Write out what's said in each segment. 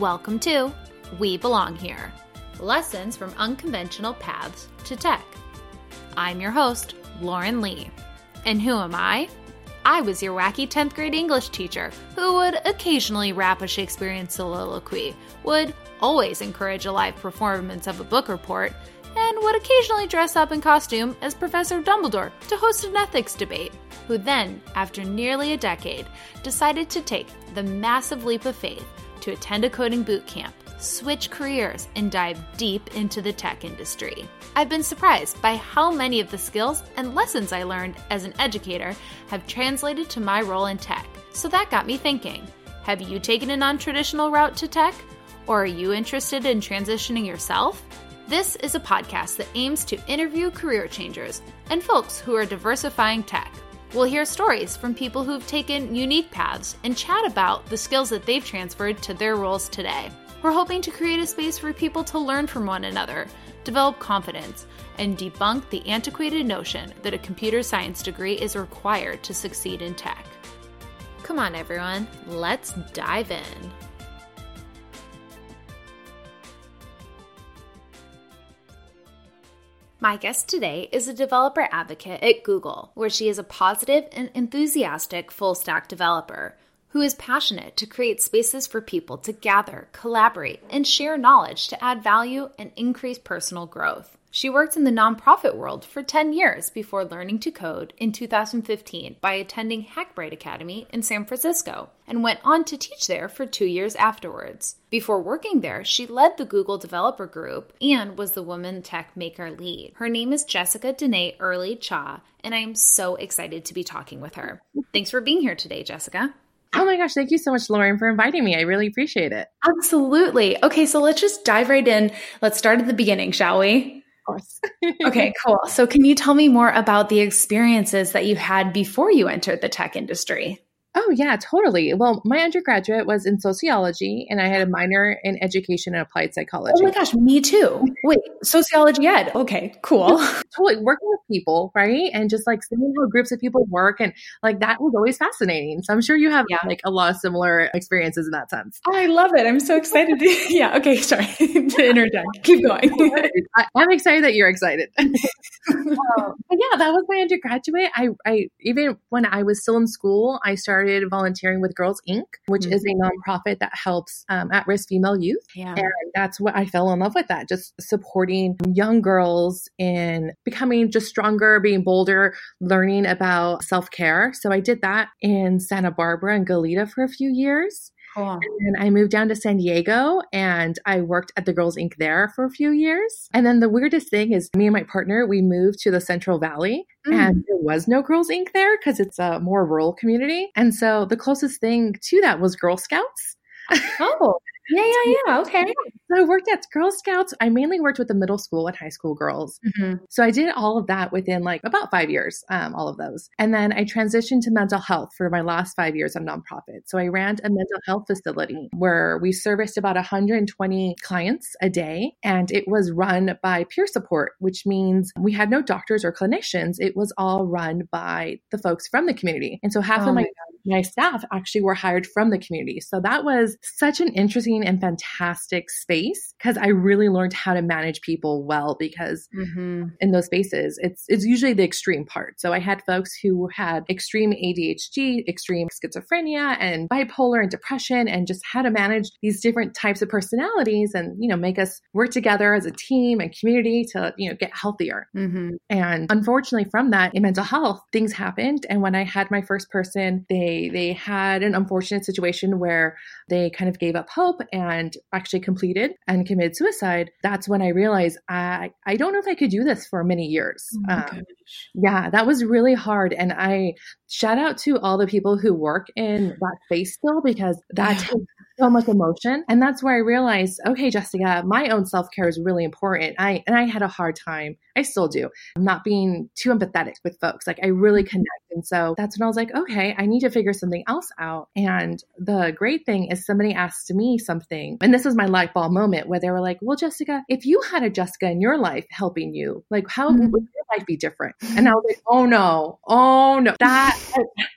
Welcome to We Belong Here Lessons from Unconventional Paths to Tech. I'm your host, Lauren Lee. And who am I? I was your wacky 10th grade English teacher who would occasionally rap a Shakespearean soliloquy, would always encourage a live performance of a book report, and would occasionally dress up in costume as Professor Dumbledore to host an ethics debate, who then, after nearly a decade, decided to take the massive leap of faith to attend a coding boot camp, switch careers, and dive deep into the tech industry. I've been surprised by how many of the skills and lessons I learned as an educator have translated to my role in tech. So that got me thinking have you taken a non traditional route to tech? Or are you interested in transitioning yourself? This is a podcast that aims to interview career changers and folks who are diversifying tech. We'll hear stories from people who've taken unique paths and chat about the skills that they've transferred to their roles today. We're hoping to create a space for people to learn from one another, develop confidence, and debunk the antiquated notion that a computer science degree is required to succeed in tech. Come on, everyone, let's dive in. My guest today is a developer advocate at Google, where she is a positive and enthusiastic full stack developer who is passionate to create spaces for people to gather, collaborate, and share knowledge to add value and increase personal growth. She worked in the nonprofit world for 10 years before learning to code in 2015 by attending Hackbright Academy in San Francisco and went on to teach there for two years afterwards. Before working there, she led the Google Developer Group and was the Woman Tech Maker lead. Her name is Jessica Dene Earley-Cha, and I am so excited to be talking with her. Thanks for being here today, Jessica. Oh my gosh, thank you so much, Lauren, for inviting me. I really appreciate it. Absolutely. Okay, so let's just dive right in. Let's start at the beginning, shall we? Course. okay, cool. So, can you tell me more about the experiences that you had before you entered the tech industry? Oh, yeah, totally. Well, my undergraduate was in sociology, and I had a minor in education and applied psychology. Oh my gosh, me too. Wait, sociology ed. Okay, cool. totally. Working with people, right? And just like seeing how groups of people work, and like that was always fascinating. So I'm sure you have yeah. like a lot of similar experiences in that sense. I love it. I'm so excited. To, yeah, okay, sorry to interject. Keep going. I, am excited that you're excited. um, yeah, that was my undergraduate. I, I, even when I was still in school, I started started volunteering with Girls Inc., which mm-hmm. is a mm-hmm. nonprofit that helps um, at risk female youth. Yeah. And that's what I fell in love with that, just supporting young girls in becoming just stronger, being bolder, learning about self care. So I did that in Santa Barbara and Goleta for a few years. Cool. And I moved down to San Diego and I worked at the Girls Inc. there for a few years. And then the weirdest thing is me and my partner, we moved to the Central Valley mm. and there was no Girls Inc. there because it's a more rural community. And so the closest thing to that was Girl Scouts. Oh, yeah, yeah, yeah. Okay. So I worked at Girl Scouts. I mainly worked with the middle school and high school girls. Mm-hmm. So I did all of that within like about five years, um, all of those. And then I transitioned to mental health for my last five years of nonprofit. So I ran a mental health facility where we serviced about 120 clients a day. And it was run by peer support, which means we had no doctors or clinicians. It was all run by the folks from the community. And so half oh of my, my, my staff actually were hired from the community. So that was such an interesting and fantastic space because I really learned how to manage people well because mm-hmm. in those spaces it's it's usually the extreme part. So I had folks who had extreme ADHD, extreme schizophrenia and bipolar and depression and just how to manage these different types of personalities and you know make us work together as a team and community to you know get healthier. Mm-hmm. And unfortunately from that in mental health things happened and when I had my first person they they had an unfortunate situation where they kind of gave up hope and actually completed and committed suicide, that's when I realized I, I don't know if I could do this for many years. Oh um, yeah, that was really hard. And I shout out to all the people who work in that space still because that yeah. takes so much emotion. And that's where I realized, okay, Jessica, my own self care is really important. I and I had a hard time. I still do. I'm not being too empathetic with folks. Like I really mm-hmm. connect. And so that's when I was like, okay, I need to figure something else out. And the great thing is somebody asked me something, and this was my light bulb moment where they were like, Well, Jessica, if you had a Jessica in your life helping you, like how mm-hmm. would your life be different? And I was like, Oh no, oh no. That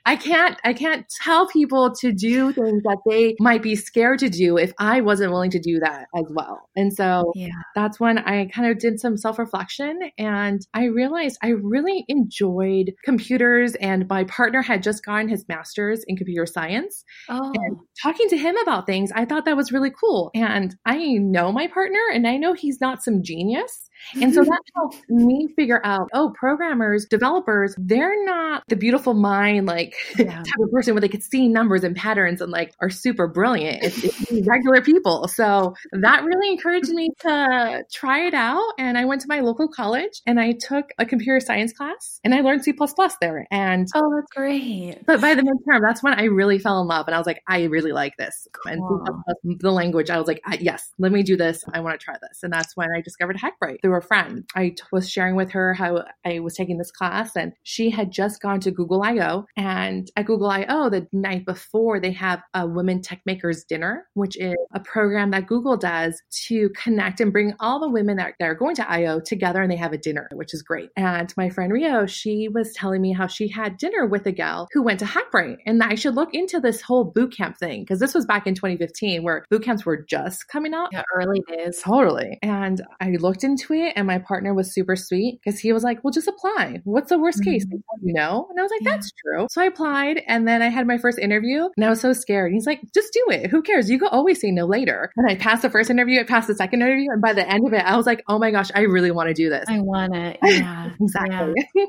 I can't, I can't tell people to do things that they might be scared to do if I wasn't willing to do that as well. And so yeah. that's when I kind of did some self reflection and I realized I really enjoyed computers and my partner had just gotten his master's in computer science. Oh. And talking to him about things, I thought that was really cool. And I know my partner and I know he's not some genius. And so that helped me figure out, oh, programmers, developers, they're not the beautiful mind, like yeah. type of person where they could see numbers and patterns and like are super brilliant. It's, it's regular people. So that really encouraged me to try it out. And I went to my local college and I took a computer science class and I learned C there. And oh, that's great. But by the midterm, that's when I really fell in love. And I was like, I really like this. Cool. And the language, I was like, yes, let me do this. I want to try this. And that's when I discovered Hackbright through a friend. I t- was sharing with her how I was taking this class and she had just gone to Google I/O and at Google I/O the night before they have a women tech makers dinner, which is a program that Google does to connect and bring all the women that, that are going to I/O together and they have a dinner, which is great. And my friend Rio, she was telling me how she had dinner with a gal who went to Hackbright and that I should look into this whole boot camp thing because this was back in 2015 where boot camps were just coming out. Yeah, early days. Totally. And I looked into it and my partner was super sweet because he was like, well, just apply. What's the worst mm-hmm. case? You know? And I was like, yeah. that's true. So I applied and then I had my first interview and I was so scared. He's like, just do it. Who cares? You can always say no later. And I passed the first interview, I passed the second interview. And by the end of it, I was like, oh my gosh, I really want to do this. I want it. Yeah. exactly. Yeah.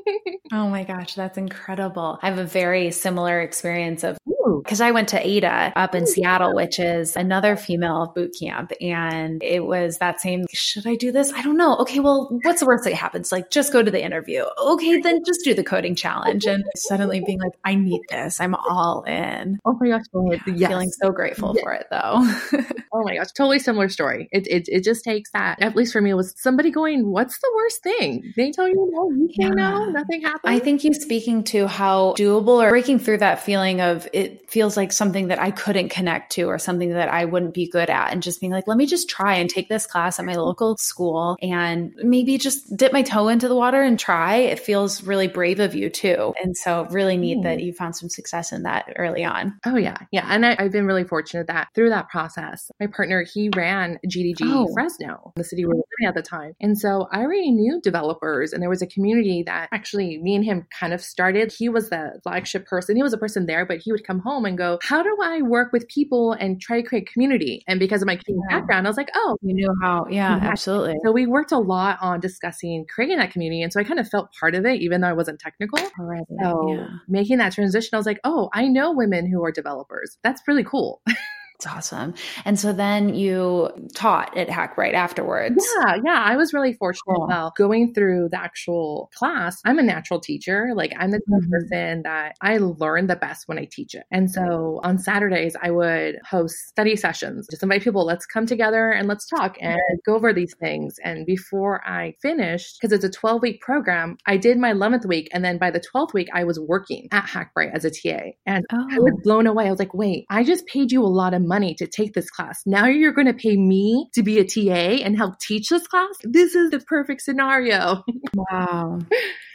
oh my gosh, that's incredible. I have a very similar experience of because I went to Ada up in Seattle, which is another female boot camp. And it was that same, should I do this? I don't know. Okay, well, what's the worst that happens? Like, just go to the interview. Okay, then just do the coding challenge. And suddenly being like, I need this. I'm all in. Oh my gosh. Yes. Feeling so grateful yes. for it though. oh my gosh. Totally similar story. It, it, it just takes that, at least for me, it was somebody going, what's the worst thing? They tell you no, you say yeah. no, nothing happens. I think you speaking to how doable or breaking through that feeling of it feels like something that I couldn't connect to or something that I wouldn't be good at. And just being like, let me just try and take this class at my local school and maybe just dip my toe into the water and try. It feels really brave of you too. And so really neat mm. that you found some success in that early on. Oh yeah. Yeah. And I, have been really fortunate that through that process, my partner, he ran GDG oh. Fresno, the city we were living at the time. And so I already knew developers and there was a community that actually me and him kind of started. He was the flagship person. He was a person there, but he would come home and go, how do I work with people and try to create community? And because of my yeah. background, I was like, oh, you knew how. Yeah, absolutely. So we worked a lot on discussing creating that community. And so I kind of felt part of it, even though I wasn't technical. Already. So yeah. making that transition, I was like, oh, I know women who are developers. That's really cool. It's awesome. And so then you taught at Hackbright afterwards. Yeah, yeah. I was really fortunate cool. about going through the actual class. I'm a natural teacher. Like I'm the mm-hmm. person that I learn the best when I teach it. And so on Saturdays, I would host study sessions, just invite people, let's come together and let's talk and go over these things. And before I finished, because it's a 12 week program, I did my 11th week. And then by the 12th week, I was working at Hackbright as a TA. And oh. I was blown away. I was like, wait, I just paid you a lot of money to take this class. Now you're going to pay me to be a TA and help teach this class? This is the perfect scenario. wow.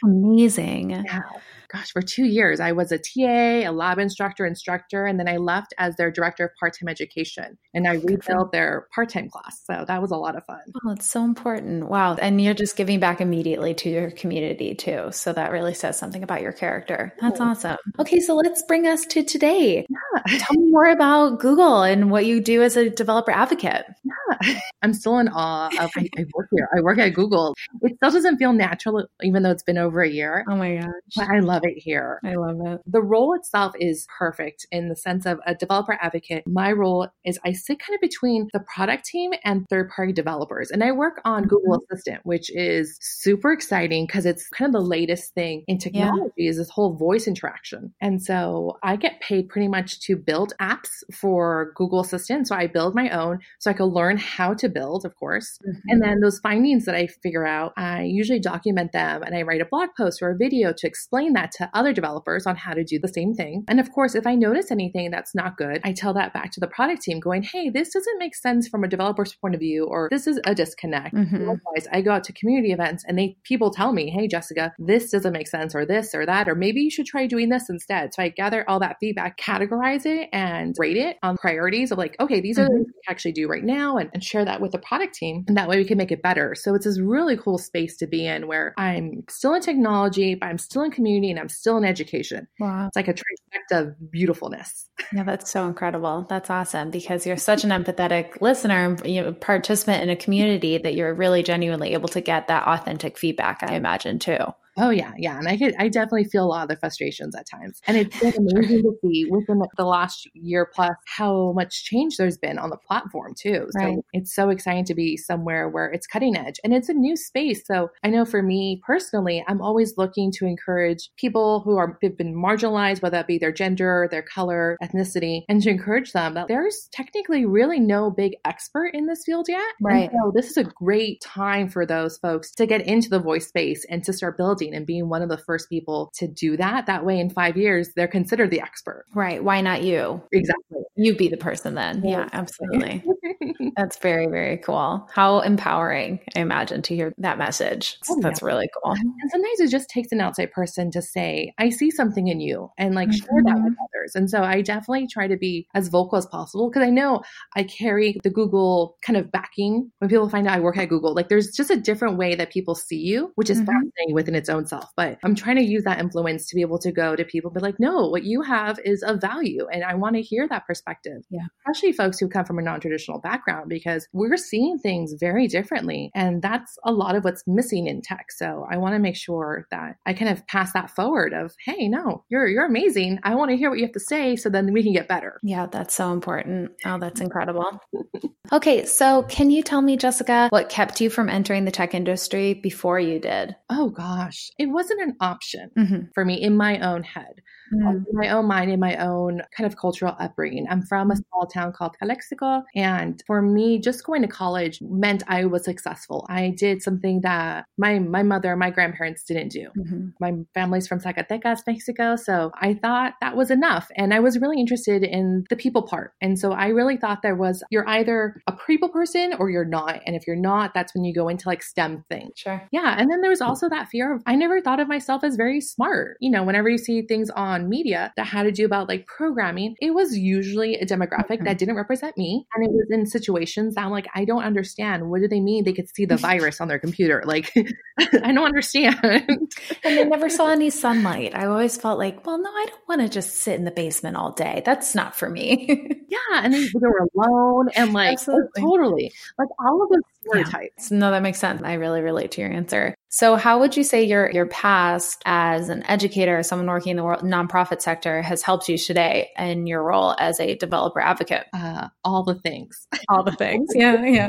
Amazing. Yeah gosh, for two years, I was a TA, a lab instructor, instructor, and then I left as their director of part time education and I rebuilt their part time class. So that was a lot of fun. Oh, it's so important. Wow. And you're just giving back immediately to your community too. So that really says something about your character. That's cool. awesome. Okay. So let's bring us to today. Yeah. Tell me more about Google and what you do as a developer advocate. Yeah. I'm still in awe of I, I work here. I work at Google. It still doesn't feel natural, even though it's been over a year. Oh my gosh. But I love it here. I love it. The role itself is perfect in the sense of a developer advocate. My role is I sit kind of between the product team and third party developers. And I work on mm-hmm. Google Assistant, which is super exciting because it's kind of the latest thing in technology yeah. is this whole voice interaction. And so I get paid pretty much to build apps for Google Assistant. So I build my own so I can learn how to build, of course. Mm-hmm. And then those findings that I figure out, I usually document them and I write a blog post or a video to explain that to other developers on how to do the same thing. And of course, if I notice anything that's not good, I tell that back to the product team going, hey, this doesn't make sense from a developer's point of view, or this is a disconnect. Mm-hmm. Likewise, I go out to community events and they people tell me, hey, Jessica, this doesn't make sense, or this or that, or maybe you should try doing this instead. So I gather all that feedback, categorize it, and rate it on priorities of like, okay, these are mm-hmm. the things we actually do right now, and, and share that with the product team. And that way we can make it better. So it's this really cool space to be in where I'm still in technology, but I'm still in community and I'm still in education. Wow. It's like a trifecta of beautifulness. Yeah, that's so incredible. That's awesome because you're such an empathetic listener, you know, participant in a community that you're really genuinely able to get that authentic feedback, I imagine too. Oh yeah, yeah, and I could, I definitely feel a lot of the frustrations at times, and it's been amazing to see within the last year plus how much change there's been on the platform too. So right. it's so exciting to be somewhere where it's cutting edge and it's a new space. So I know for me personally, I'm always looking to encourage people who are have been marginalized, whether that be their gender, their color, ethnicity, and to encourage them that there's technically really no big expert in this field yet. Right. And so this is a great time for those folks to get into the voice space and to start building and being one of the first people to do that. That way, in five years, they're considered the expert. Right. Why not you? Exactly. You be the person then. Yeah, absolutely. that's very, very cool. How empowering, I imagine, to hear that message. Oh, that's yeah. really cool. And sometimes it just takes an outside person to say, I see something in you and like mm-hmm. share that with mm-hmm. others. And so I definitely try to be as vocal as possible because I know I carry the Google kind of backing when people find out I work at Google. Like there's just a different way that people see you, which is mm-hmm. fascinating within its own self. But I'm trying to use that influence to be able to go to people, be like, no, what you have is of value. And I want to hear that perspective. Yeah. Especially folks who come from a non traditional background because we're seeing things very differently. And that's a lot of what's missing in tech. So I want to make sure that I kind of pass that forward of, hey, no, you're you're amazing. I want to hear what you have to say so then we can get better. Yeah, that's so important. Oh, that's incredible. okay, so can you tell me, Jessica, what kept you from entering the tech industry before you did? Oh gosh it wasn't an option mm-hmm. for me in my own head mm. my own mind, and my own kind of cultural upbringing. I'm from a small town called Calexico. And for me, just going to college meant I was successful. I did something that my, my mother, my grandparents didn't do. Mm-hmm. My family's from Zacatecas, Mexico. So I thought that was enough. And I was really interested in the people part. And so I really thought there was, you're either a people person or you're not. And if you're not, that's when you go into like STEM things. Sure. Yeah. And then there was also that fear of, I never thought of myself as very smart. You know, whenever you see things on on media that had to do about like programming, it was usually a demographic mm-hmm. that didn't represent me. And it was in situations that I'm like, I don't understand. What do they mean they could see the virus on their computer? Like, I don't understand. and they never saw any sunlight. I always felt like, well, no, I don't want to just sit in the basement all day. That's not for me. yeah. And they, they were alone and like, oh, totally. Like all of those stereotypes. Yeah. No, that makes sense. I really relate to your answer. So, how would you say your your past as an educator, someone working in the world, nonprofit sector, has helped you today in your role as a developer advocate? Uh, all the things. All the things. Yeah, yeah.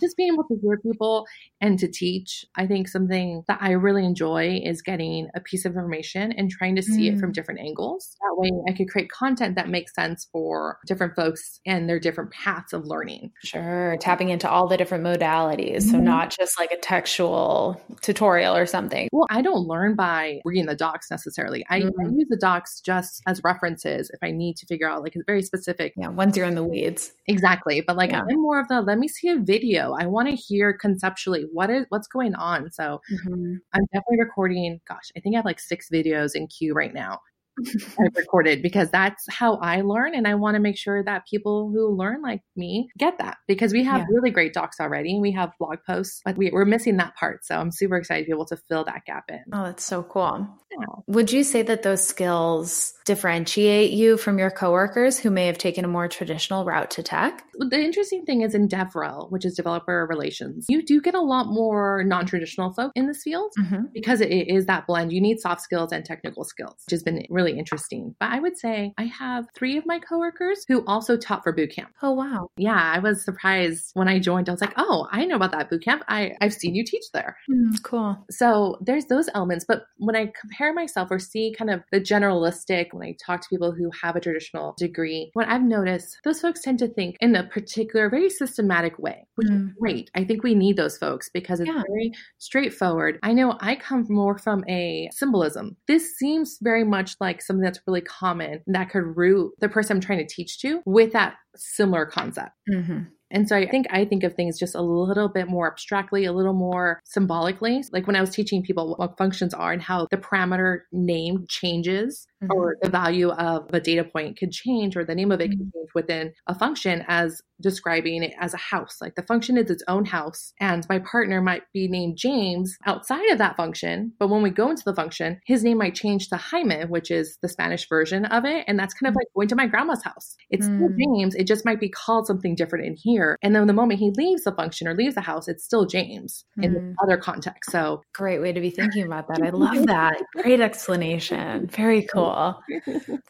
Just being able to hear people and to teach. I think something that I really enjoy is getting a piece of information and trying to see mm. it from mm. different angles. That way, I could create content that makes sense for different folks and their different paths of learning. Sure, tapping into all the different modalities, mm. so mm-hmm. not just like a textual tutorial or something. Well, I don't learn by reading the docs necessarily. I, mm-hmm. I use the docs just as references if I need to figure out like a very specific. Yeah, once you're in the weeds. Exactly. But like yeah. I'm more of the let me see a video. I want to hear conceptually what is what's going on. So mm-hmm. I'm definitely recording, gosh, I think I have like six videos in queue right now I've recorded because that's how I learn. And I want to make sure that people who learn like me get that because we have yeah. really great docs already and we have blog posts, but we, are missing that part. So I'm super excited to be able to fill that gap in. Oh, that's so cool. Yeah. Would you say that those skills differentiate you from your coworkers who may have taken a more traditional route to tech? The interesting thing is in DevRel, which is developer relations, you do get a lot more non traditional folk in this field mm-hmm. because it is that blend. You need soft skills and technical skills, which has been really really interesting. But I would say I have three of my coworkers who also taught for boot camp. Oh, wow. Yeah, I was surprised when I joined. I was like, oh, I know about that boot camp. I, I've seen you teach there. Mm, cool. So there's those elements. But when I compare myself or see kind of the generalistic, when I talk to people who have a traditional degree, what I've noticed, those folks tend to think in a particular, very systematic way, which mm. is great. I think we need those folks because it's yeah. very straightforward. I know I come more from a symbolism. This seems very much like something that's really common that could root the person I'm trying to teach to with that similar concept. Mm-hmm. And so I think I think of things just a little bit more abstractly, a little more symbolically. Like when I was teaching people what functions are and how the parameter name changes mm-hmm. or the value of a data point could change or the name of it mm-hmm. can change within a function as describing it as a house. Like the function is its own house, and my partner might be named James outside of that function. But when we go into the function, his name might change to Jaime, which is the Spanish version of it. And that's kind of mm. like going to my grandma's house. It's mm. still James, it just might be called something different in here. And then the moment he leaves the function or leaves the house, it's still James mm. in other context. So great way to be thinking about that. I love that. Great explanation. Very cool.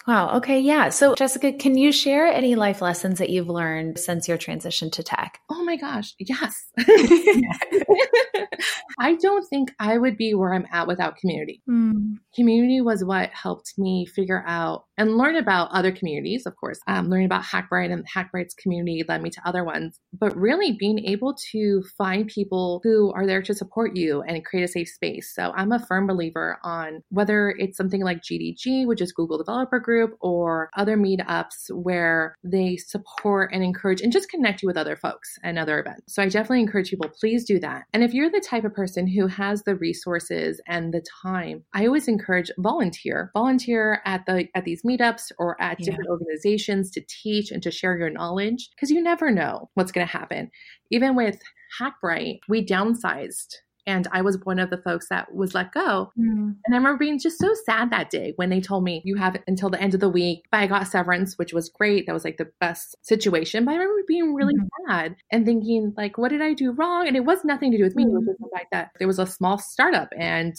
Wow. Okay. Yeah. So, Jessica, can you share any life lessons that you've learned since your transition to tech? Oh my gosh. Yes. I don't think I would be where I'm at without community. Mm. Community was what helped me figure out and learn about other communities, of course. Um, learning about Hackbright and Hackbright's community led me to other ones, but really being able to find people who are there to support you and create a safe space. So I'm a firm believer on whether it's something like GDG, which is Google Developer Group, or other meetups where they support and encourage and just connect you with other folks and other events. So I definitely encourage people, please do that. And if you're the type of person who has the resources and the time, I always encourage volunteer. Volunteer at the at these meetups or at different organizations to teach and to share your knowledge because you never know what's going to happen. Even with Hackbright, we downsized and I was one of the folks that was let go. Mm. And I remember being just so sad that day when they told me you have until the end of the week. But I got severance, which was great. That was like the best situation. But I remember being really mm. sad and thinking, like, what did I do wrong? And it was nothing to do with me. Mm. It was mm-hmm. the fact that there was a small startup and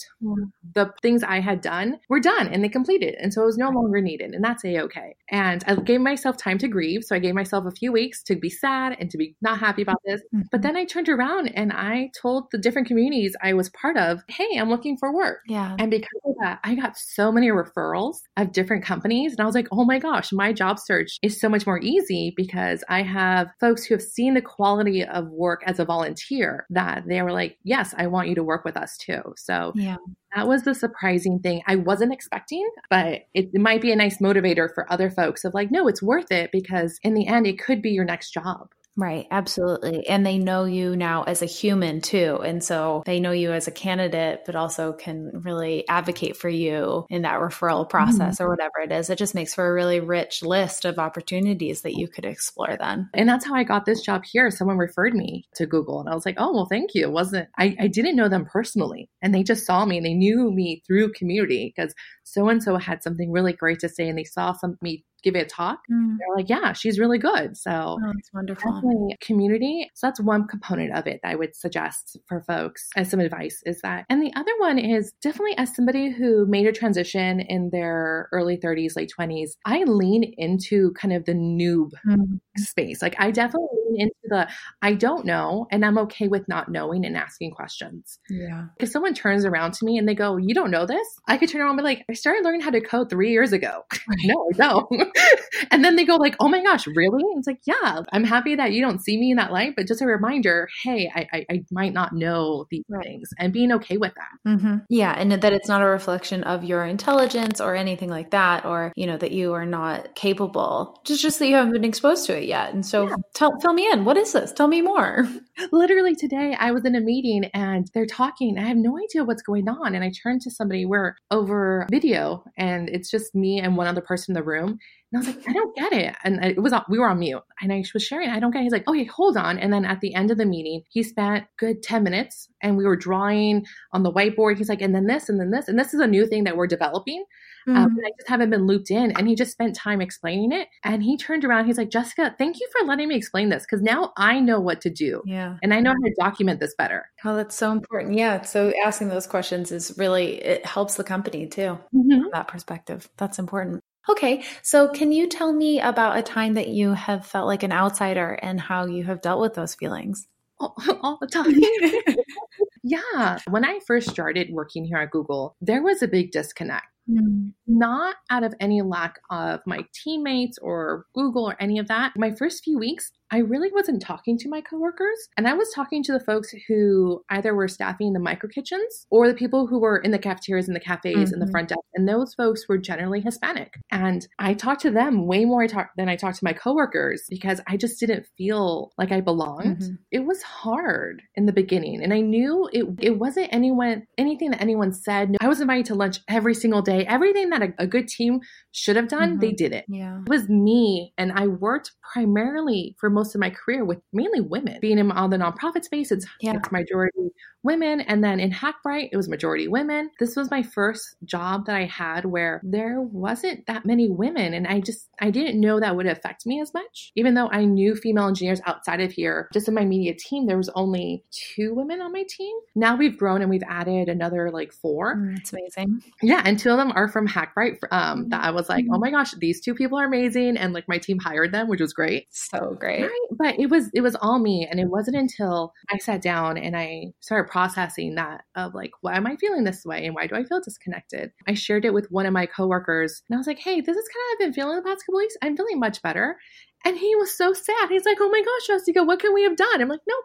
the things I had done were done and they completed. And so it was no longer needed. And that's a okay. And I gave myself time to grieve. So I gave myself a few weeks to be sad and to be not happy about this. Mm-hmm. But then I turned around and I told the different communities communities I was part of, hey, I'm looking for work. Yeah. And because of that, I got so many referrals of different companies. And I was like, oh my gosh, my job search is so much more easy because I have folks who have seen the quality of work as a volunteer that they were like, yes, I want you to work with us too. So yeah. That was the surprising thing I wasn't expecting, but it, it, might be a nice motivator for other folks of like, no, it's worth it because in the end, it could be your next job. Right, absolutely. And they know you now as a human too. And so they know you as a candidate, but also can really advocate for you in that referral process mm-hmm. or whatever it is. It just makes for a really rich list of opportunities that you could explore then. And that's how I got this job here. Someone referred me to Google and I was like, oh, well, thank you. It wasn't, I, I didn't know them personally. And they just saw me and they knew me through community because so and so had something really great to say and they saw some me give it a talk. Mm. They're like, yeah, she's really good. So oh, that's wonderful. Community. So that's one component of it that I would suggest for folks as some advice is that. And the other one is definitely as somebody who made a transition in their early 30s, late 20s, I lean into kind of the noob mm. space. Like I definitely into the I don't know and I'm okay with not knowing and asking questions. Yeah. If someone turns around to me and they go, You don't know this, I could turn around and be like, I started learning how to code three years ago. no, I don't. and then they go like, "Oh my gosh, really?" And it's like, "Yeah, I'm happy that you don't see me in that light, but just a reminder, hey, I I, I might not know these right. things, and being okay with that." Mm-hmm. Yeah, and that it's not a reflection of your intelligence or anything like that, or you know that you are not capable. Just just that you haven't been exposed to it yet. And so, yeah. tell fill me in. What is this? Tell me more. Literally today, I was in a meeting and they're talking. I have no idea what's going on, and I turned to somebody. We're over video, and it's just me and one other person in the room And I was like, I don't get it. And it was, we were on mute and I was sharing, I don't get it. He's like, okay, hold on. And then at the end of the meeting, he spent good 10 minutes and we were drawing on the whiteboard. He's like, and then this, and then this. And this is a new thing that we're developing. Um, mm-hmm. Um, I just haven't been looped in. And he just spent time explaining it. And he turned around. He's like, Jessica, thank you for letting me explain this because now I know what to do. Yeah. And I know how to document this better. Oh, that's so important. Yeah. So asking those questions is really, it helps the company too mm-hmm. from that perspective. That's important. Okay. So can you tell me about a time that you have felt like an outsider and how you have dealt with those feelings? all, all the time. yeah. When I first started working here at Google, there was a big disconnect. Mm. Not out of any lack of my teammates or Google or any of that. My first few weeks, I really wasn't talking to my coworkers. And I was talking to the folks who either were staffing the micro kitchens or the people who were in the cafeterias and the cafes mm-hmm. and the front desk. And those folks were generally Hispanic. And I talked to them way more than I talked to my coworkers because I just didn't feel like I belonged. Mm-hmm. It was hard in the beginning. And I knew it, it wasn't anyone, anything that anyone said. I was invited to lunch every single day. Everything that a, a good team should have done, mm-hmm. they did it. Yeah. It was me. And I worked primarily for most of my career with mainly women. Being in all the nonprofit space, it's, yeah. it's majority women. And then in Hackbright, it was majority women. This was my first job that I had where there wasn't that many women. And I just, I didn't know that would affect me as much. Even though I knew female engineers outside of here, just in my media team, there was only two women on my team. Now we've grown and we've added another like four. Mm, that's amazing. Yeah. And two of them are from Hackbright um, that I was like, oh mm-hmm. my gosh, these two people are amazing. And like my team hired them, which was great. So great. Right? But it was, it was all me. And it wasn't until I sat down and I started processing that of like, why am I feeling this way? And why do I feel disconnected? I shared it with one of my coworkers and I was like, hey, this is kind of I've been feeling the past couple weeks. I'm feeling much better. And he was so sad. He's like, oh my gosh, Jessica, what can we have done? I'm like, nope,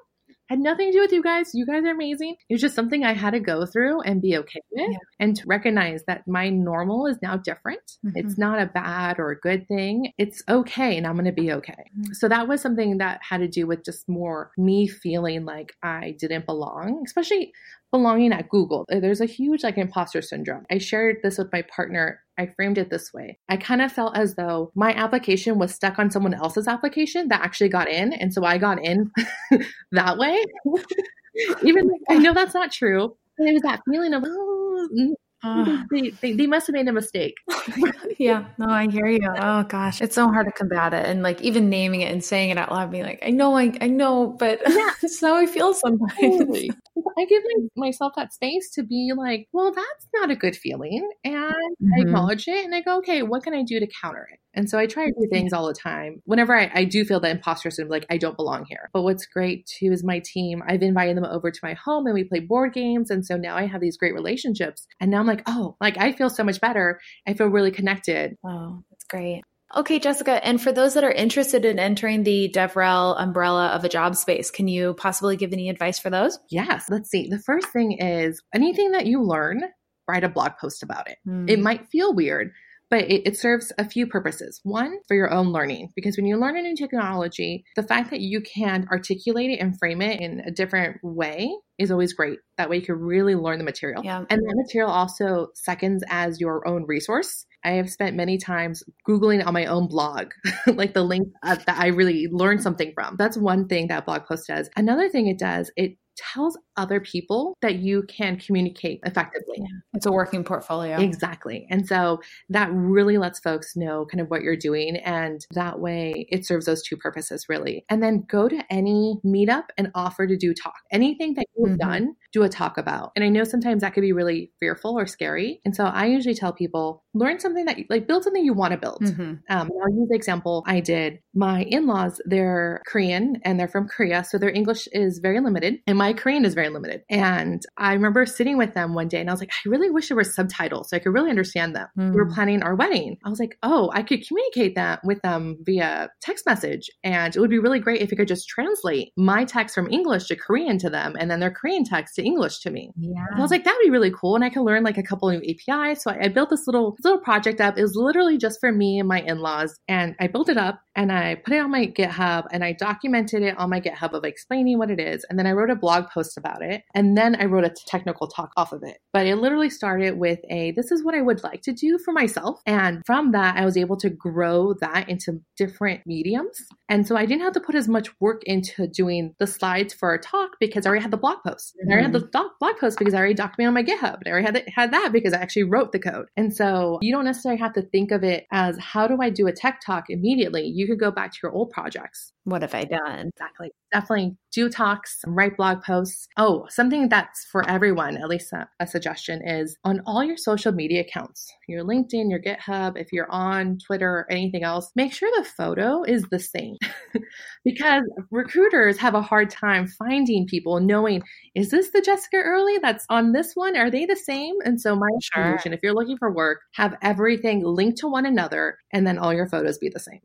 had nothing to do with you guys. You guys are amazing. It was just something I had to go through and be okay with yeah. and to recognize that my normal is now different. Mm-hmm. It's not a bad or a good thing. It's okay and I'm going to be okay. Mm-hmm. So that was something that had to do with just more me feeling like I didn't belong, especially belonging at Google. Uh, there's a huge like imposter syndrome. I shared this with my partner. I framed it this way. I kind of felt as though my application was stuck on someone else's application that actually got in. And so I got in that way. Even I know that's not true. But it was that feeling of, oh, mm, uh, they, they, they, must have made a mistake. yeah, no, I hear you. Oh gosh, it's so hard to combat it, and like even naming it and saying it out loud, being like, I know, I, I know, but yeah, it's how I feel sometimes. Totally. I give my, myself that space to be like, well, that's not a good feeling, and mm-hmm. I acknowledge it, and I go, okay, what can I do to counter it? And so I try to do things all the time. Whenever I, I do feel the imposter syndrome, like I don't belong here. But what's great too is my team. I've invited them over to my home and we play board games, and so now I have these great relationships. And now I'm like, oh, like I feel so much better. I feel really connected. Oh, that's great. Okay, Jessica. And for those that are interested in entering the DevRel umbrella of a job space, can you possibly give any advice for those? Yes. Let's see. The first thing is anything that you learn, write a blog post about it. Mm. It might feel weird, but it, it, serves a few purposes. One, for your own learning, because when you learn a new technology, the fact that you can articulate it and frame it in a different way is always great. That way you can really learn the material. Yeah. And that material also seconds as your own resource. I have spent many times Googling on my own blog, like the link uh, that I really learned something from. That's one thing that blog post does. Another thing it does, it tells other people that you can communicate effectively. Yeah. It's a working portfolio. Exactly. And so that really lets folks know kind of what you're doing. And that way it serves those two purposes really. And then go to any meetup and offer to do talk. Anything that you've mm-hmm. done, do a talk about. And I know sometimes that could be really fearful or scary. And so I usually tell people learn something that like build something you want to build. Mm-hmm. Um, I'll use the example I did. My in-laws, they're Korean and they're from Korea. So their English is very limited. And my Korean is very limited. And I remember sitting with them one day and I was like, I really wish there were subtitles so I could really understand them. Mm. We were mm. planning our wedding. I was like, oh, I could communicate that with them via text message. And it would be really great if it could just translate my text from English to Korean to them and then their Korean text to English to me. Yeah. I was like, that would be really cool. And I could learn like a couple new APIs. So I, I built this little, little project up. It was literally just for me and my in laws. And I built it up and I put it on my GitHub and I documented it on my GitHub of explaining what it is. And then I wrote a blog post about it. And then I wrote a technical talk off of it. But it literally started with a this is what I would like to do for myself. And from that, I was able to grow that into different mediums. And so I didn't have to put as much work into doing the slides for a talk because I already had the blog post. I already had the mm-hmm. blog post because I already documented on my GitHub. I already had, it, had that because I actually wrote the code. And so you don't necessarily have to think of it as how do I do a tech talk immediately? You could go back to your old projects. What have I done? Exactly. Definitely do talks, write blog posts. Oh, something that's for everyone, at least a, a, suggestion is on all your social media accounts, your LinkedIn, your GitHub, if you're on Twitter or anything else, make sure the photo is the same because recruiters have a hard time finding people knowing, is this the Jessica Earley that's on this one? Are they the same? And so my sure. solution, if you're looking for work, have everything linked to one another and then all your photos be the same.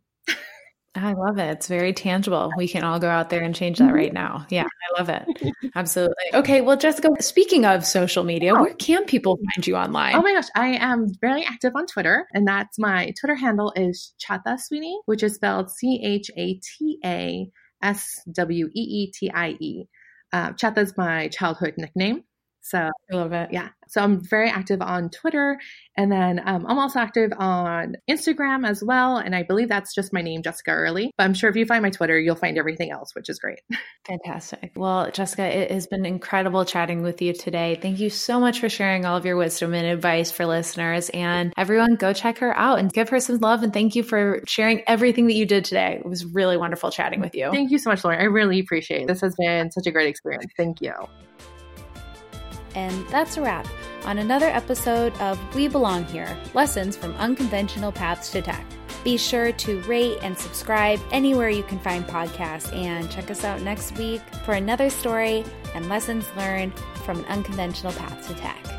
I love it. It's very tangible. We can all go out there and change that right now. Yeah, I love it. Absolutely. Okay, well, Jessica, speaking of social media, oh. where can people find you online? Oh my gosh, I am very active on Twitter, and that's my Twitter handle is Chata Sweetie, which is spelled C H A T A S W E E T I E. Uh, Chata is my childhood nickname. So I love it. Yeah. So I'm very active on Twitter. And then um, I'm also active on Instagram as well. And I believe that's just my name, Jessica Earley. But I'm sure if you find my Twitter, you'll find everything else, which is great. Fantastic. Well, Jessica, it has been incredible chatting with you today. Thank you so much for sharing all of your wisdom and advice for listeners. And everyone, go check her out and give her some love. And thank you for sharing everything that you did today. It was really wonderful chatting with you. Thank you so much, Lauren. I really appreciate it. This has been such a great experience. Thank you. And that's a wrap on another episode of We Belong Here Lessons from Unconventional Paths to Tech. Be sure to rate and subscribe anywhere you can find podcasts and check us out next week for another story and lessons learned from an unconventional path to tech.